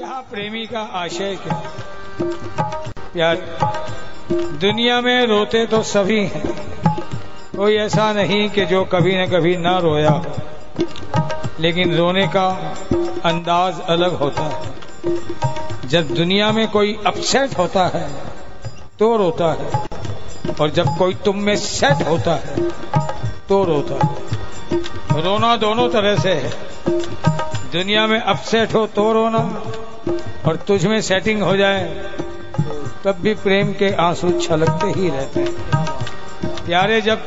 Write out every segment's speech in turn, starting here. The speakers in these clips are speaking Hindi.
यहाँ प्रेमी का आशय क्या? यार, दुनिया में रोते तो सभी हैं। कोई ऐसा नहीं कि जो कभी न कभी ना रोया हो। लेकिन रोने का अंदाज अलग होता है। जब दुनिया में कोई अपसेट होता है तो रोता है। और जब कोई तुम में सेट होता है तो रोता है। रोना दोनों तरह से है। दुनिया में अपसेट हो तो रोना और तुझ में सेटिंग हो जाए, तब भी प्रेम के आँसू छलकते ही रहते हैं। प्यारे, जब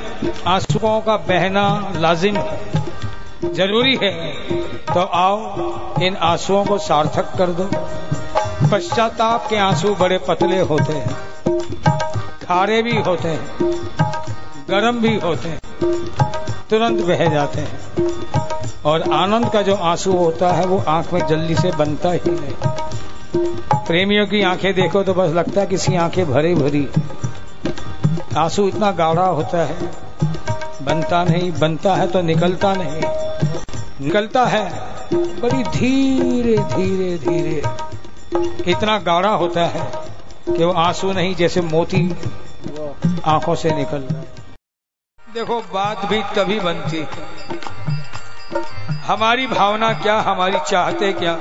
आंसुओं का बहना लाजिम है, ज़रूरी है तो आओ इन आंसुओं को सार्थक कर दो। पश्चाताप के आँसू बड़े पतले होते हैं, खारे भी होते हैं, गर्म भी होते हैं, तुरंत बह जाते हैं। और आनंद का जो आँसू होता है, वो आँख में जल्दी से बनता ही नहीं। प्रेमियों की आँखें देखो तो बस लगता है किसी आँखें भरी भरी। आँसू इतना गाढ़ा होता है, बनता नहीं, बनता है तो निकलता नहीं। निकलता है, बड़ी धीरे धीरे धीरे। इतना गाढ़ा होता है कि वो आँसू नहीं जैसे मोती आँखों से निकल देखो, बात भी तभी बनती है हमारी भावना क्या, हमारी चाहते क्या?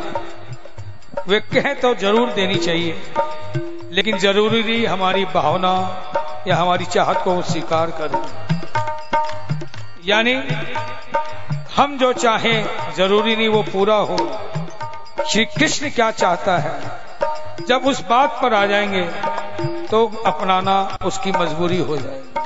वे कहें तो ज़रूर देनी चाहिए, लेकिन ज़रूरी नहीं हमारी भावना या हमारी चाहत को स्वीकार करें। यानी हम जो चाहें, ज़रूरी नहीं वो पूरा हो। श्री कृष्ण क्या चाहता है? जब उस बात पर आ जाएँगे तो अपनाना उसकी मजबूरी हो जाएगी।